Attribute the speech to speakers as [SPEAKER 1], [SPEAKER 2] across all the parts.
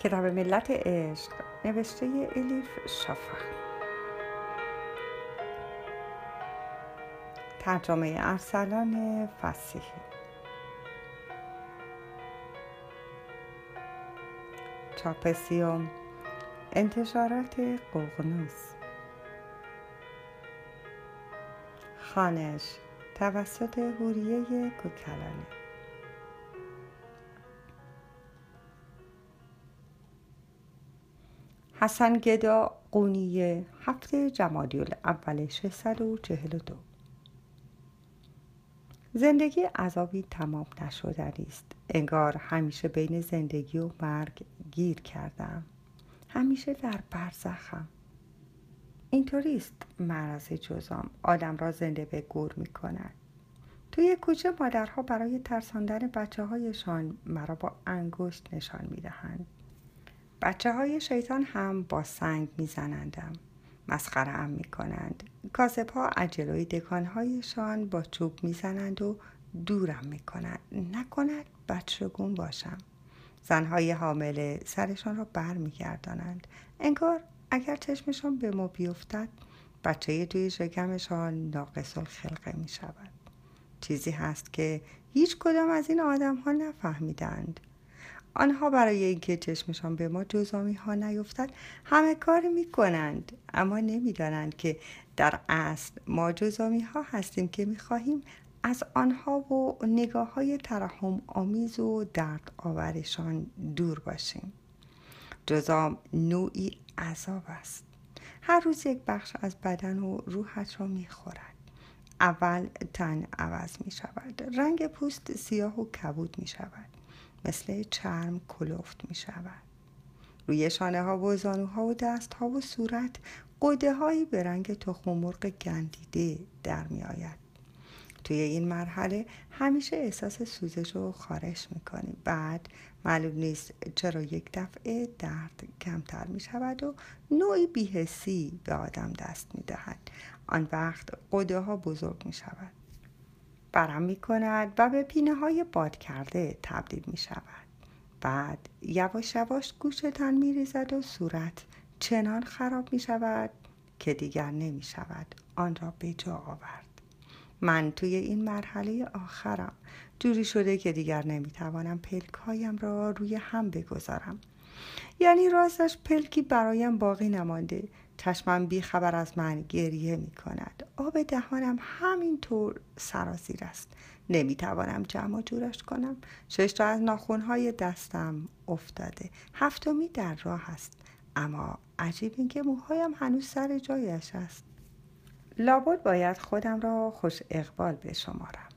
[SPEAKER 1] کتاب ملت عشق نوشته الیف شافر ترجمه ارسلان فسیحی چاپسیوم انتشارات قغنوس خانش توسط هوریه کوکلانه. حسن گدا قونیه هفته جمادی اول 642 زندگی عذابی تمام نشدنی است. انگار همیشه بین زندگی و مرگ گیر کردم. همیشه در برزخم. اینطوری است معرض جزام. آدم را زنده به گور می کند توی کوچه مادرها برای ترساندن بچه هایشان مرا با انگشت نشان می دهند بچه های شیطان هم با سنگ میزنندم. مسخره هم می کنند کاسب ها عجلوی دکان هایشان با چوب می‌زنند و دورم می کنند نکند بچگون باشم. زنهای حامله سرشان را بر می گردانند. انگار اگر چشمشان به ما بیفتد بچه توی شکمشان ناقص الخلقه می شود چیزی هست که هیچ کدام از این آدم ها نفهمیدند. آنها برای اینکه چشمشان به ما جزامی ها نیفتد همه کار می کنند اما نمی‌دانند که در اصل ما جزامی ها هستیم که می خواهیم از آنها و نگاه های ترحم آمیز و درد آورشان دور باشیم. جزام نوعی عذاب است. هر روز یک بخش از بدن و روحت را می خورد اول تن عوض می شود رنگ پوست سیاه و کبود می شود مثل چرم کلفت می شود. روی شانه ها و زانوها و دست ها و صورت قده هایی به رنگ تخم مرغ گندیده در می آید. توی این مرحله همیشه احساس سوزش و خارش کنیم بعد معلوم نیست چرا یک دفعه درد کمتر می شود و نوعی بیهسی به آدم دست می دهد آن وقت قده ها بزرگ می شود برم می کند و به پینه های باد کرده تبدیل می شود. بعد یواش یواش گوشتان می ریزد و صورت چنان خراب می شود که دیگر نمی شود آن را به جا آورد. من توی این مرحله آخرم جوری شده که دیگر نمی‌توانم پلکهایم را روی هم بگذارم یعنی راستش پلکی برایم باقی نمانده چشمم خبر از من گریه می کند آب دهانم همینطور سرازیر است. نمی‌توانم جمع و جورش کنم. شش تا از ناخونهای دستم افتاده. هفتمی در راه است. اما عجیب اینکه موهایم هنوز سر جایش است. لابد باید خودم را خوش اقبال بشمارم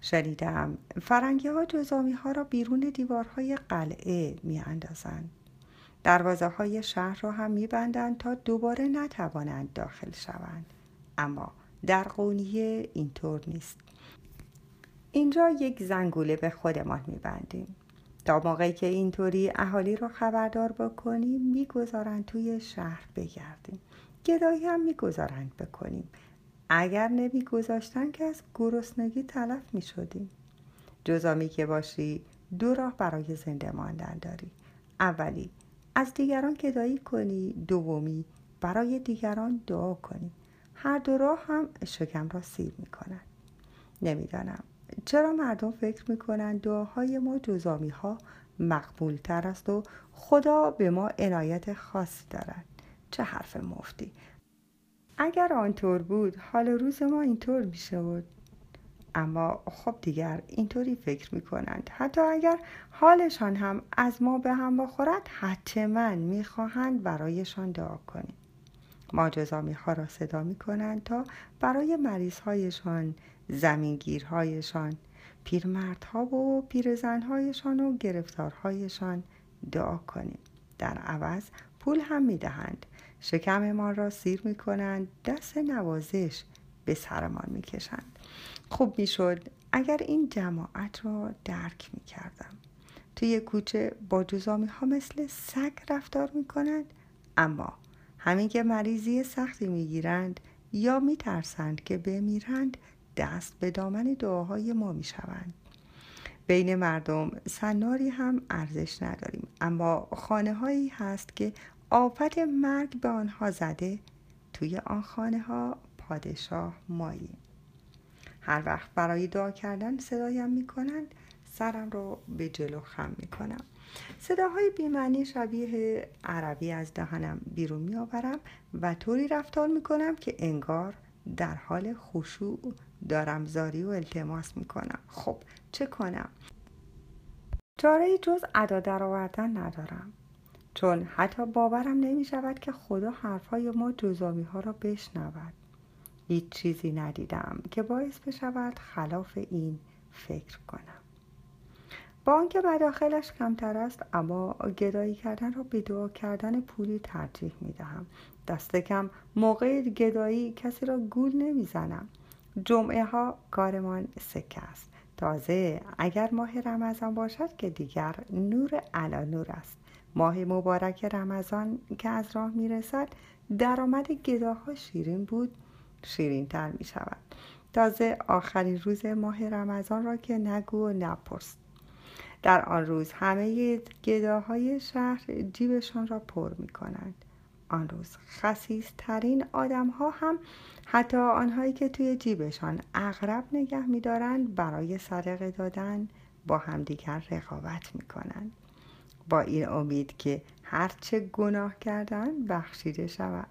[SPEAKER 1] شنیدم فرنگی ها جزامی ها را بیرون دیوارهای قلعه می اندازند. دروازه های شهر را هم می بندند تا دوباره نتوانند داخل شوند. اما در قونیه اینطور نیست. اینجا یک زنگوله به خودمان می بندیم. تا موقعی که اینطوری اهالی را خبردار بکنیم می‌گذارند توی شهر بگردیم گدایی هم می‌گذارند بکنیم اگر نمیگذاشتن که از گرسنگی تلف می شدیم جزامی که باشی دو راه برای زنده ماندن داری اولی از دیگران گدایی کنی دومی برای دیگران دعا کنی. هر دو راه هم شکم را سیر می کند نمی‌دانم چرا مردم فکر می کنند دعاهای ما جزامی ها مقبول تر است و خدا به ما عنایت خاصی دارد. چه حرف مفتی. اگر آنطور بود حال روز ما اینطور می شود اما خب دیگر اینطوری فکر می کنند حتی اگر حالشان هم از ما به هم بخورد حتما می خواهند برایشان دعا کنیم. ما جزامی ها را صدا می کنند تا برای مریض هایشان زمینگیرهایشان پیرمردها و پیرزنهایشان و گرفتارهایشان دعا کنیم. در عوض پول هم می دهند شکممان را سیر می کنند دست نوازش به سرمان می کشند خوب می شد اگر این جماعت را درک می کردم توی کوچه با جزامی ها مثل سگ رفتار می کنند اما همین که مریضی سختی می گیرند یا می ترسند که بمیرند دست به دامن دعاهای ما می شوند بین مردم سناری هم ارزش نداریم اما خانه هایی هست که آفت مرگ به آنها زده توی آن خانه ها پادشاه مایی هر وقت برای دعا کردن صدایم می‌کنند سرم رو به جلو خم می‌کنم. صداهای بیمعنی شبیه عربی از دهانم بیرون میآورم و طوری رفتار می‌کنم که انگار در حال خشوع دارم زاری و التماس می‌کنم. خب چه کنم؟ چاره جز ادا درآوردن ندارم. چون حتی باورم نمی شود که خدا حرفهای ما جزامی ها را بشنود. هیچ چیزی ندیدم که باعث بشود خلاف این فکر کنم. با آنکه مداخلش کمتر است اما گدایی کردن را به دعا کردن پولی ترجیح می دهم. دست کم موقع گدایی کسی را گول نمی‌زنم جمعه ها کارمان سکه است. تازه اگر ماه رمضان باشد که دیگر نور علا نور است. ماه مبارک رمضان که از راه می رسد درآمد گداها شیرین بود. شیرین تر می شود تازه آخرین روز ماه رمضان را که نگو و نپرس. در آن روز همه گداهای شهر جیبشان را پر می کنند آن روز خصیص ترین آدم ها هم حتی آنهایی که توی جیبشان اغرب نگه می دارند برای صدقه دادن با همدیگر رقابت می کنند با این امید که هرچه گناه کردن بخشیده شود.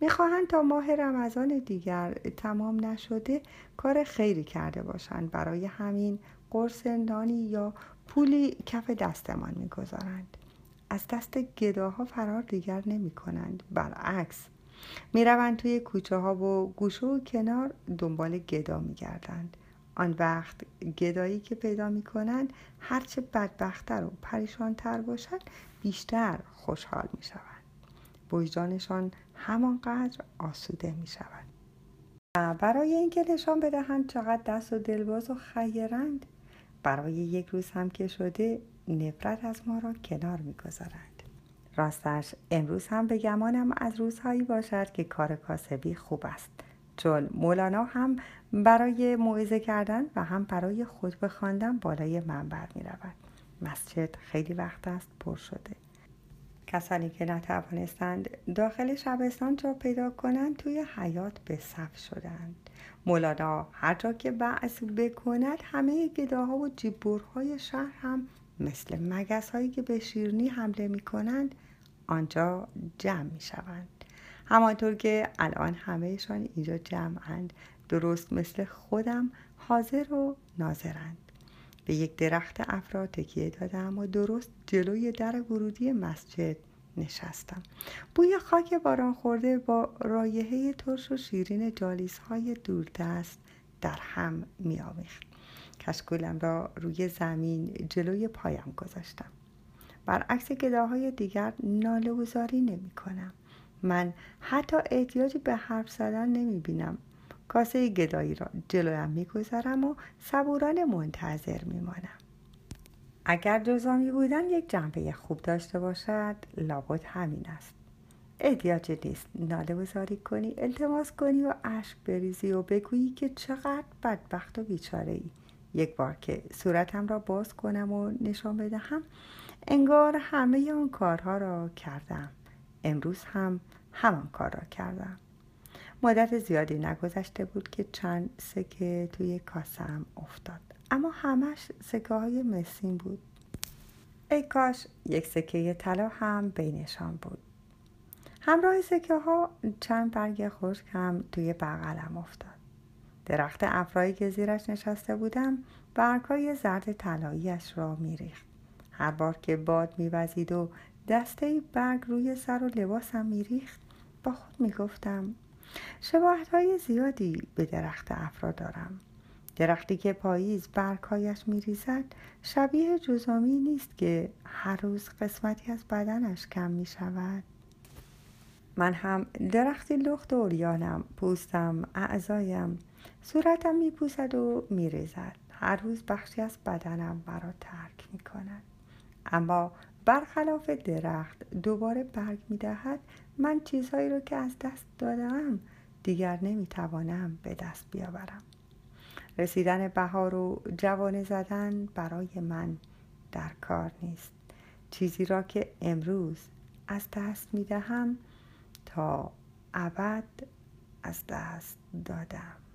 [SPEAKER 1] می‌خواهند تا ماه رمضان دیگر تمام نشده کار خیری کرده باشند. برای همین قرص نانی یا پولی کف دستمان می‌گذارند. از دست گداها فرار دیگر نمی کنند برعکس می روند توی کوچه ها و گوشه و کنار دنبال گدا می گردند آن وقت گدایی که پیدا می کنند هرچه بدبختتر و پریشانتر باشد بیشتر خوشحال می شوند وجدانشان همانقدر آسوده می شود. برای اینکه نشان بدهند چقدر دست و دلباز و خیرند برای یک روز هم که شده نفرت از ما را کنار می‌گذارند راستش امروز هم به گمانم از روزهایی باشد که کار کاسبی خوب است. چون مولانا هم برای موعظه کردن و هم برای خود بخواندن بالای منبر می رود. مسجد خیلی وقت است پر شده. کسانی که نتوانستند داخل شبستان جا پیدا کنند توی حیات به صف شدند. مولانا هر جا که بعض بکند همه گداها و جیبورهای شهر هم مثل مگس هایی که به شیرنی حمله می کنند آنجا جمع می شوند همانطور که الان همهشان اینجا جمعند درست مثل خودم حاضر و ناظرند. به یک درخت افرا تکیه دادم و درست جلوی در ورودی مسجد نشستم. بوی خاک باران خورده با رایحه ترش و شیرین جالیس های دوردست در هم می آمیخت کشکولم را روی زمین جلوی پایم گذاشتم. برعکس گداهای دیگر ناله وزاری نمی کنم من حتی احتیاجی به حرف زدن نمی بینم کاسه گدایی را جلویم می‌گذارم و صبورانه منتظر میمانم. اگر جزامی بودن یک جنبه خوب داشته باشد لابد همین است. احتیاج نیست ناله وزاری کنی التماس کنی و اشک بریزی و بگویی که چقدر بدبخت و بیچاره ای یک بار که صورتم را باز کنم و نشان بدهم انگار همه آن کارها را کردم. امروز هم همان کار را کردم. مدت زیادی نگذشته بود که چند سکه توی کاسم افتاد. اما همش سکه های مسین بود. ای کاش یک سکه طلا هم بینشان بود. همراه سکه ها چند برگ خشک هم توی بغلم افتاد. درخت افرایی که زیرش نشسته بودم برگهای زرد طلاییاش را میریخت. هر بار که باد میوزید و دسته برگ روی سر و لباسم میریخت با خود می‌گفتم شباهت های زیادی به درخت افرا دارم. درختی که پاییز برگهایش میریزد شبیه جزامی نیست که هر روز قسمتی از بدنش کم می شود من هم درختی لخت و اوریانم پوستم اعضایم. صورتم میپوسد و میریزد. هر روز بخشی از بدنم مرا ترک می کند اما برخلاف درخت دوباره برگ می دهد من چیزهایی رو که از دست دادم دیگر نمی‌توانم به دست بیاورم. رسیدن بهار و جوانه زدن برای من در کار نیست. چیزی را که امروز از دست می دهم تا ابد از دست دادم.